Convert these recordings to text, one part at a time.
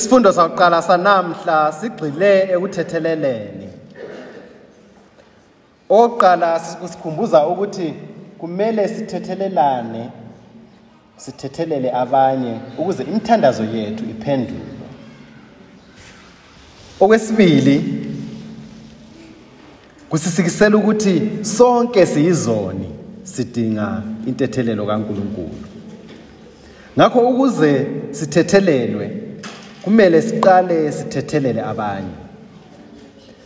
Isifundo sakuqala sanamhla sigxile ekuthetheleleni. Oqala sikhumbuza ukuthi kumele sithethelelane sithethelele abanye ukuze imithandazo yethu iphendulwe. Okwesibili kusisikisela ukuthi sonke siyizoni sidinga intethelelo kaNkuluNkulu. Ngakho ukuze sithethelelwe kumele siqale sithethelele abanye.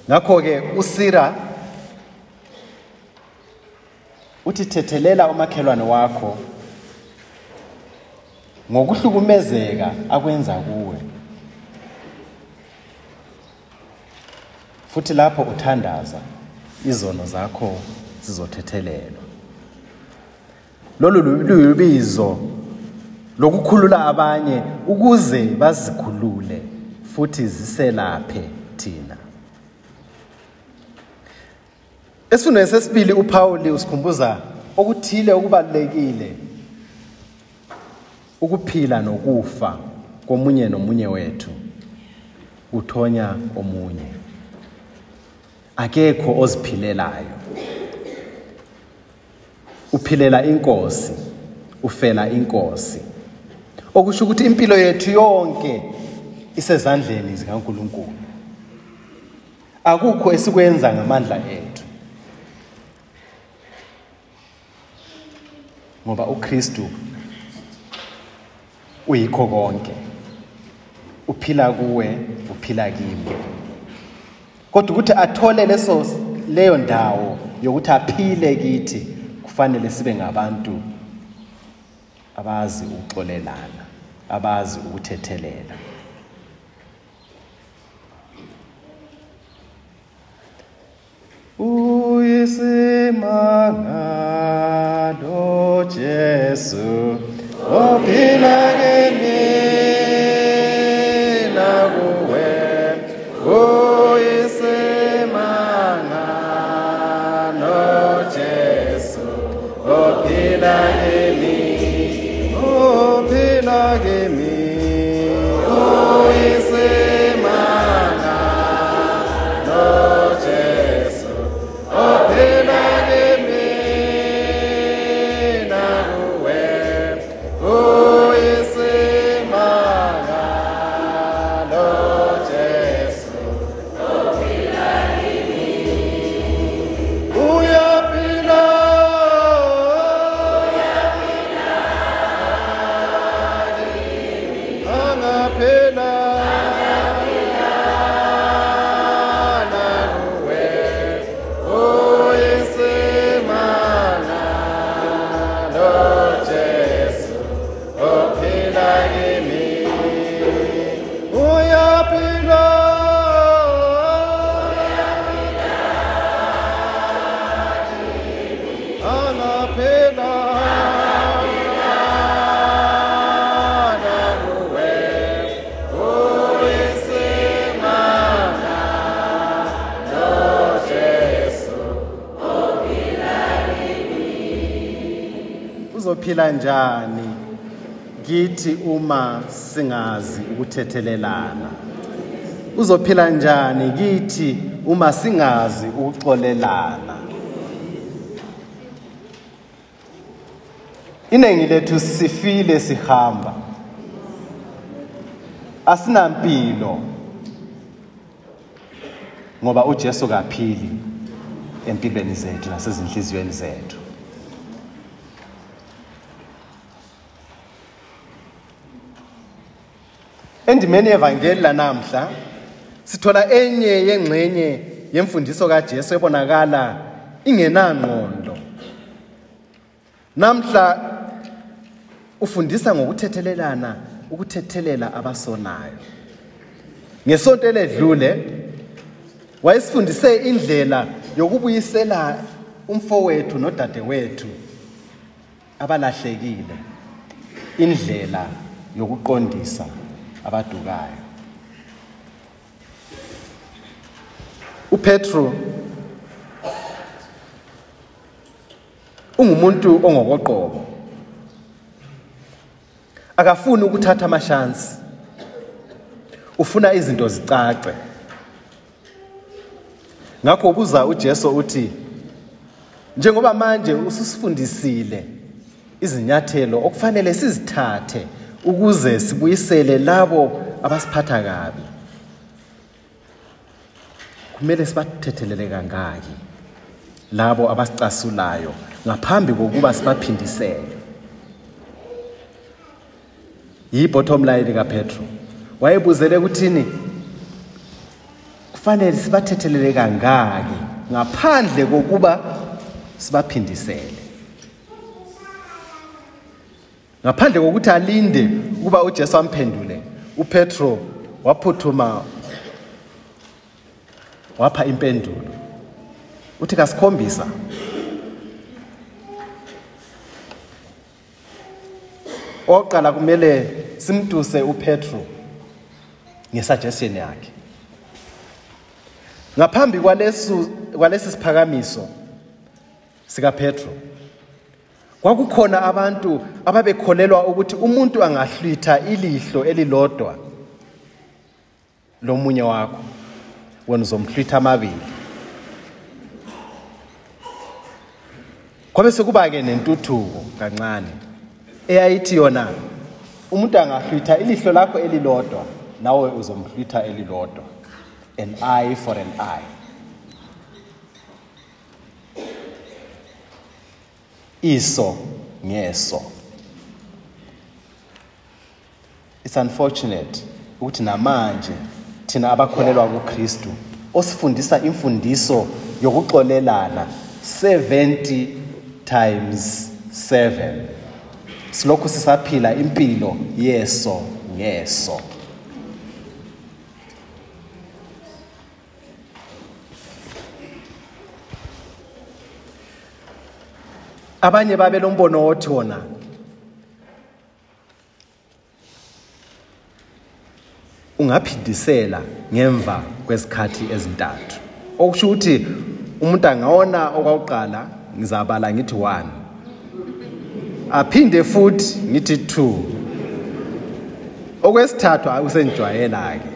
Ngakho ke uSira uthi thethelela umakhelwane wakho ngokuhlukumezeka akwenza kuwe. Futhi lapho uthandaza izono zakho zizothethelelwa. Lolu luyibizo lokukhulula abanye ukuze bazikhulule futhi ziselaphe thina. Esifundweni sesibili uPauli usikhumbuza okuthile okubalekile ukuphila nokufa komunye nomunye wethu uthonya omunye. Akekho oziphilelayo. Uphilela inkosi, ufela inkosi. Okusho ukuthi impilo yethu yonke isezandleni zikaNkuluNkulu. Akukho esikwenza ngamandla ethu. Ngoba uKristu uyikho konke. Uphila kuwe, uphila kimi. Kodwa ukuthi athole leso leyo ndawo yokuthi aphile kithi kufanele sibe ngabantu abazi ukuxolelana, abazi ukuthethelela. Uyisimangalo Jesu ophila kimi nakuwe Uyisimangalo Jesu ophila kimi uzophila njani kithi uma singazi ukuthethelelana uzophila njani? Kithi uma singazi ukuxolelana? Iningi lethu sifile sihamba. Asinampilo ngoba uJesu kaphili empilweni zethu nasezinhliziyweni zethu. Endimeni yevangeli lanamhla sithola enye yengxenye yemfundiso kaJesu ebonakala ingenangqondo. Namhla ufundisa ngokuthethelelana, ukuthethelela abasonayo. Ngesonto eledlule wayesifundise indlela yokubuyisela umfowethu nodadewethu abalahlekile. Indlela yokuqondisa abadukayo. uPetro ungumuntu ongokoqobo. Akafuni ukuthatha amashansi. Ufuna izinto zicace. Ngakho ubuza uJesu uthi njengoba manje ususifundisile izinyathelo okufanele sizithathe ukuze sibuyisele labo abasiphatha kabi. Kumele sibathethelele kangaki labo abasicasulayo ngaphambi kokuba sibaphindisele? Yi-bottom line kaPetro. Wayebuzele ukuthini kufanele sibathethelele kangaki ngaphandle kokuba sibaphindisele. Ngaphandle kokuthi alinde ukuba uJesu amphendule uPetro waphuthuma wapha impendulo. Uthi kasikhombisa. Oqala kumele simtuse uPetro ngesuggestion yakhe. Ngaphambi kwalesu kwalesi siphakamiso sika Petro kwakukhona abantu ababekholelwa ukuthi umuntu angahlwitha ilihlo elilodwa. Lomunye wakho wena uzomhlwitha amabili. Kwabe sekuba ke nentuthuko kancane eyayithi yona umuntu angahlwitha ilihlo lakho elilodwa nawe uzomhlwitha elilodwa an eye for an eye. Iso ngeso. It's unfortunate ukuthi namanje thina abakholelwa kuKristu osifundisa imfundiso yokuxolelana 70 times 7 silokhu sisaphila impilo yeso ngeso. Abanye babe lombono othi wona ungaphindisela ngemva kwezikhathi ezintathu. Okusho ukuthi umuntu angawona okwaqala ngizabala ngithi 1 aphinde futhi ngithi 2 okwesithathu usengijwayela ke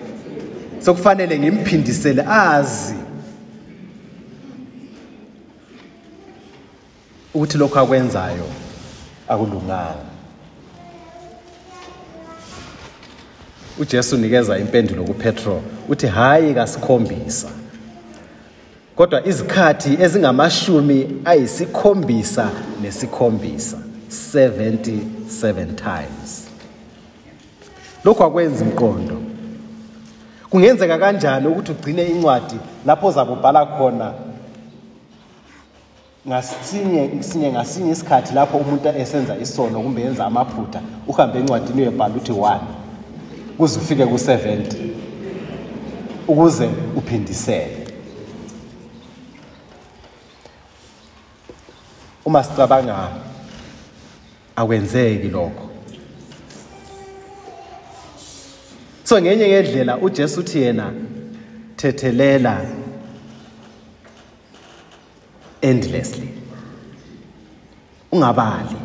sokufanele ngimphindisele azi ukuthi lokho akwenzayo akulunganga. uJesu unikeza impendulo kuPetro uthi hayi kasikhombisa. Kodwa izikhathi ezingamashumi ayisikhombisa nesikhombisa 77 times. Lokho akwenzi imqondo kungenzeka kanjani ukuthi ugcine incwadi lapho zabubhala khona ngasinye sinye ngasinye isikhathi lapho umuntu esenza isono kumbe yenza amaphutha uhambe encwadini uyebhala uthi 1 kuze ufike ku-70 ukuze uphindisele. Uma sicabanga akwenzeki lokho. So ngenye ngendlela uJesu uthi yena thethelela endlessly. Ungabali.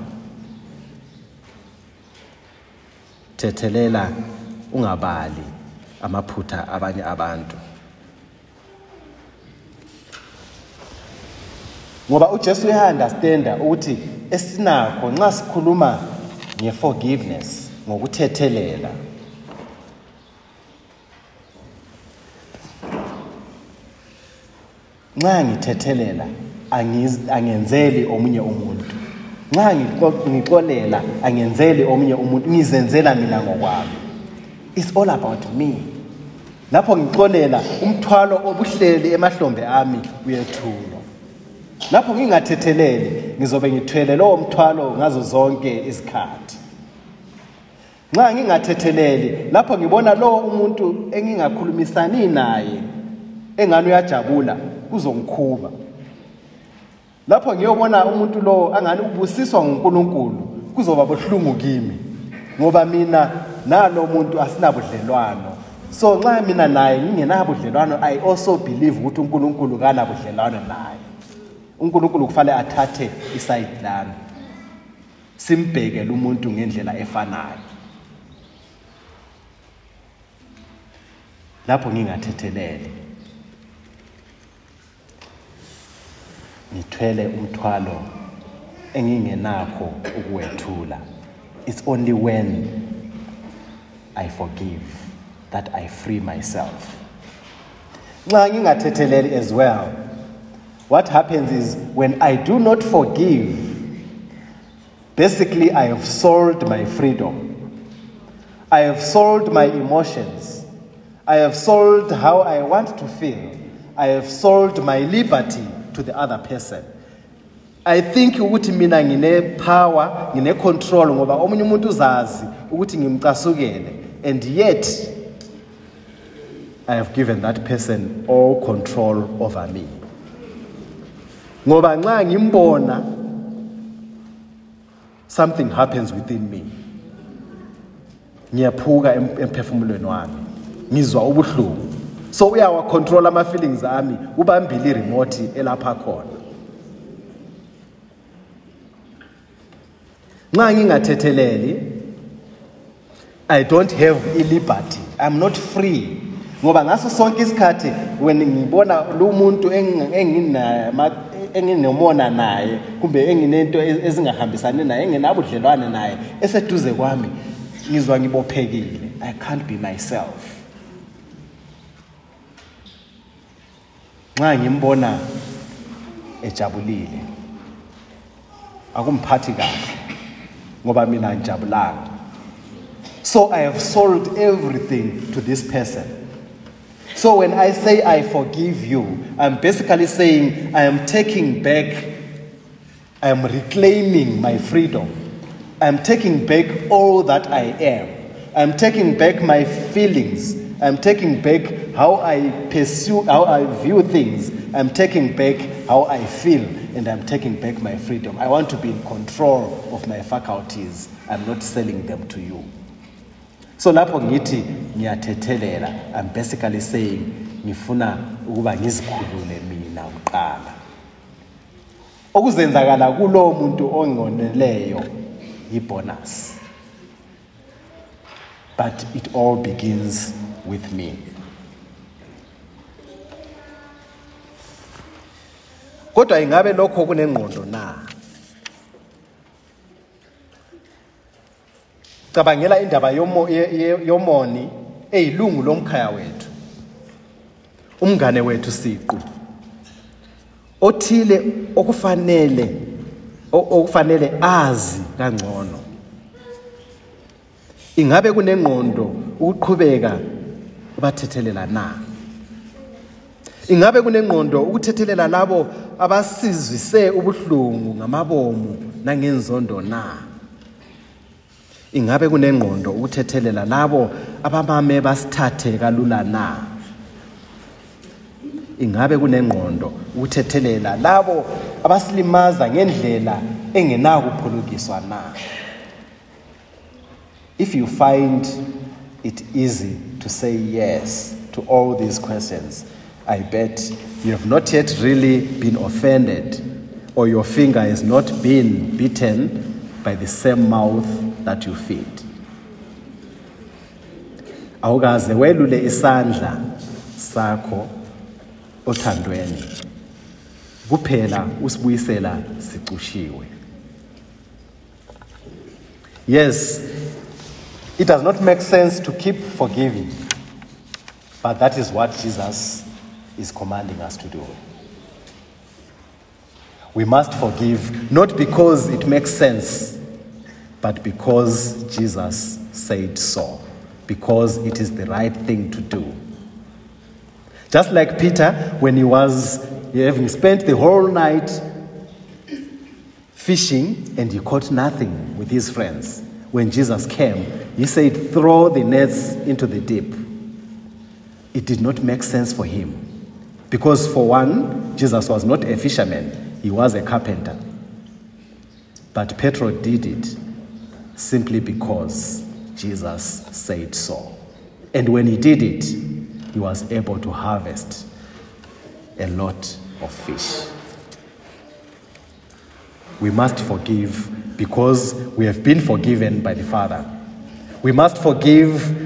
Thethelela ungabali amaphutha abanye abantu. Ngoba uJesu uyaunderstanda ukuthi esinakho nxa sikhuluma ngeforgiveness ngokuthethelela. Nxa ngithethelela angenzeli omunye umuntu. Nxa ngixolela angenzeli omunye umuntu ngizenzela mina ngokwami. It's all about me. Lapho ngixolela umthwalo obuhleli emahlombe ami uyethulwa. Lapho ngingathetheleli ngizobe ngithwele lowo mthwalo ngazo zonke izikhathi. Nxa ngingathetheleli lapho ngibona lowo umuntu engingakhulumisani naye engani uyajabula kuzongikhuba lapho ngiyobona umuntu lo angani ubusiswa nguNkulunkulu kuzoba bohlungu kimi. Ngoba mina nalo muntu asinabudlelwano. So nxa mina naye ngingenabudlelwano i also believe ukuthi uNkulunkulu kanabudlelwano naye. uNkulunkulu kufanele athathe iside lami simbheke umuntu ngendlela efanayo. Lapho ngingathethelele ngithwele umthwalo engingenakho ukuwethula. It's only when i forgive that i free myself. Nxa ngingathetheleli as well what happens is when i do not forgive basically i have sold my freedom. I have sold my emotions. I have sold how i want to feel. I have sold my liberty to the other person. I think ukuthi mina ngine-power ngine-control ngoba omunye umuntu uzazi ukuthi ngimcasukele. And yet i have given that person all control over me. Ngoba nxa ngimbona something happens within me. Ngiyaphuka em- emphefumulweni wami. Ngizwa ubuhlungu. So uyawacontrol ama-feelings ami ubambile iremote elapha khona. Nxa ngingathetheleli i don't have i-liberty. I'm not free. Ngoba ngaso sonke isikhathi when ngibona lo muntu engi- enginama- enginomona naye kumbe enginento e- ezingahambisani naye enginabudlelwane naye eseduze kwami ngizwa ngibophekile. I can't be myself. Nxa ngimbona ejabulile. Akumphathi kahle ngoba mina angijabulanga so i have sold everything to this person. So when i say i forgive you i'm basically saying i am taking back i am reclaiming my freedom. I'm taking back all that i am. I'm taking back my feelings i'm taking back how i pursue how i view things. I'm taking back how i feel and i'm taking back my freedom. I want to be in control of my faculties. I'm not selling them to you. So lapho ngithi ngiyathethelela i'm basically saying ngifuna ukuba ngizikhulule mina kuqala. Okuzenzakala kulowo muntu ongoneleyo yibonus. But it all begins with me. Kodwa ingabe lokho kunengqondo na? Cabangela indaba yomoni eyilungu lomkhaya wethu. Umngane wethu siqu. Othile okufanele okufanele azi kangcono. Ingabe kunengqondo ukuqhubeka ubathethelela na? Ingabe kunengqondo ukuthethelela labo abasizwise ubuhlungu ngamabomu nangenzondo na? Ingabe kunengqondo ukuthethelela labo abamame basithathe kalula na? Ingabe kunengqondo ukuthethelela labo abasilimaza ngendlela engenakuphulukiswa na? If you find it easy to say yes to all these questions. I bet you have not yet really been offended or your finger has not been bitten by the same mouth that you feed. Awukaze welule isandla sakho othandweni. Kuphela usibuyisela sicushiwe yes it does not make sense to keep forgiving but that is what jesus is commanding us to do we must forgive not because it makes sense but because jesus said so because it is the right thing to do just like Peter, when he was having spent the whole night fishing and he caught nothing with his friends. When Jesus came, he said, Throw the nets into the deep. It did not make sense for him. Because, for one, Jesus was not a fisherman, he was a carpenter. But Petro did it simply because Jesus said so. And when he did it, he was able to harvest a lot of fish. We must forgive because we have been forgiven by the Father. We must forgive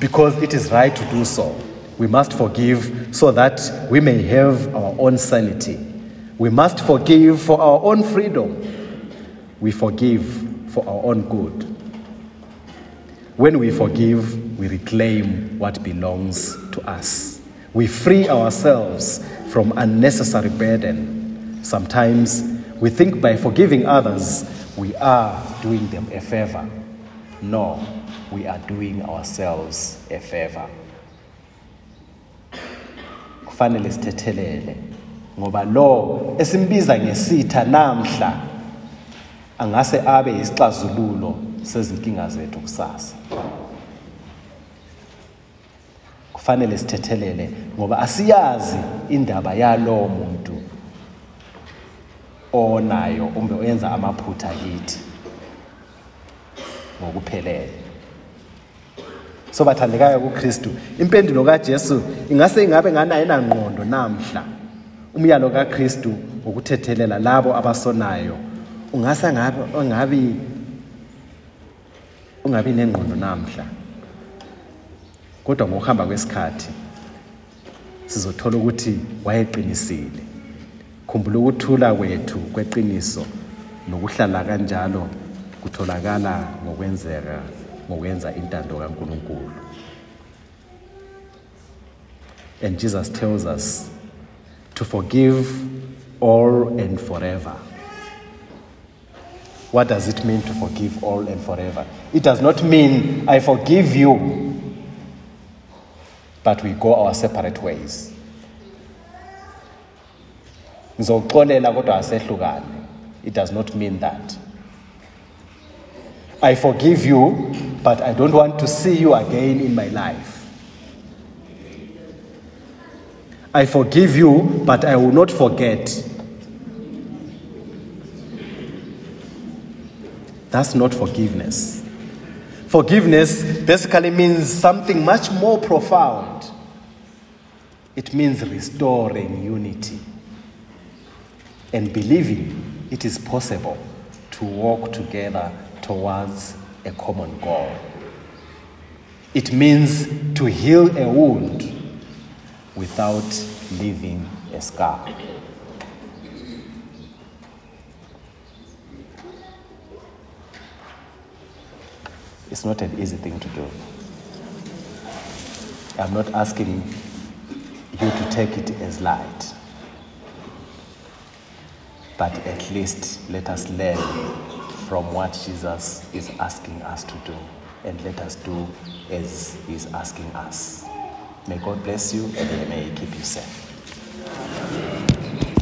because it is right to do so. We must forgive so that we may have our own sanity. We must forgive for our own freedom. We forgive for our own good. When we forgive, we reclaim what belongs to us. We free ourselves from unnecessary burden. Sometimes we think by forgiving others, we are doing them a favor. No, we are doing ourselves a favor. Kufanele sithethelele ngoba lo esimbiza ngesitha namhla angase abe isixazululo sezinkinga zethu kusasa. Kufanele sithethelele ngoba asiyazi indaba yalowo muntu onayo umbe oyenza amaphutha kithi ngokuphelele. So bathandekayo kuKristu. Impendulo kaJesu ingase ingabe nganayo enangqondo namhla. Umyalo kaKristu ukuthethelela labo abasonayo ungase ngabe ungabi ungabi nengqondo namhla. Kodwa ngokuhamba kwesikhathi sizothola ukuthi wayeqinisile. Khumbula ukuthula kwethu kweqiniso nokuhlala kanjalo kutholakala ngokwenzeka ngokwenza intando kaNkuluNkulu. And Jesus tells us to forgive all and forever. What does it mean to forgive all and forever? It does not mean i forgive you but we go our separate ways ngizokuxolela kodwa asehlukane. It does not mean that. I forgive you but i don't want to see you again in my life. I forgive you but i will not forget. That's not forgiveness. Forgiveness basically means something much more profound. It means restoring unity and believing it is possible to walk together towards a common goal. It means to heal a wound without leaving a scar. It's not an easy thing to do. I'm not asking you to take it as light. But at least let us learn from what Jesus is asking us to do and let us do as He's asking us. May God bless you and may He keep you safe.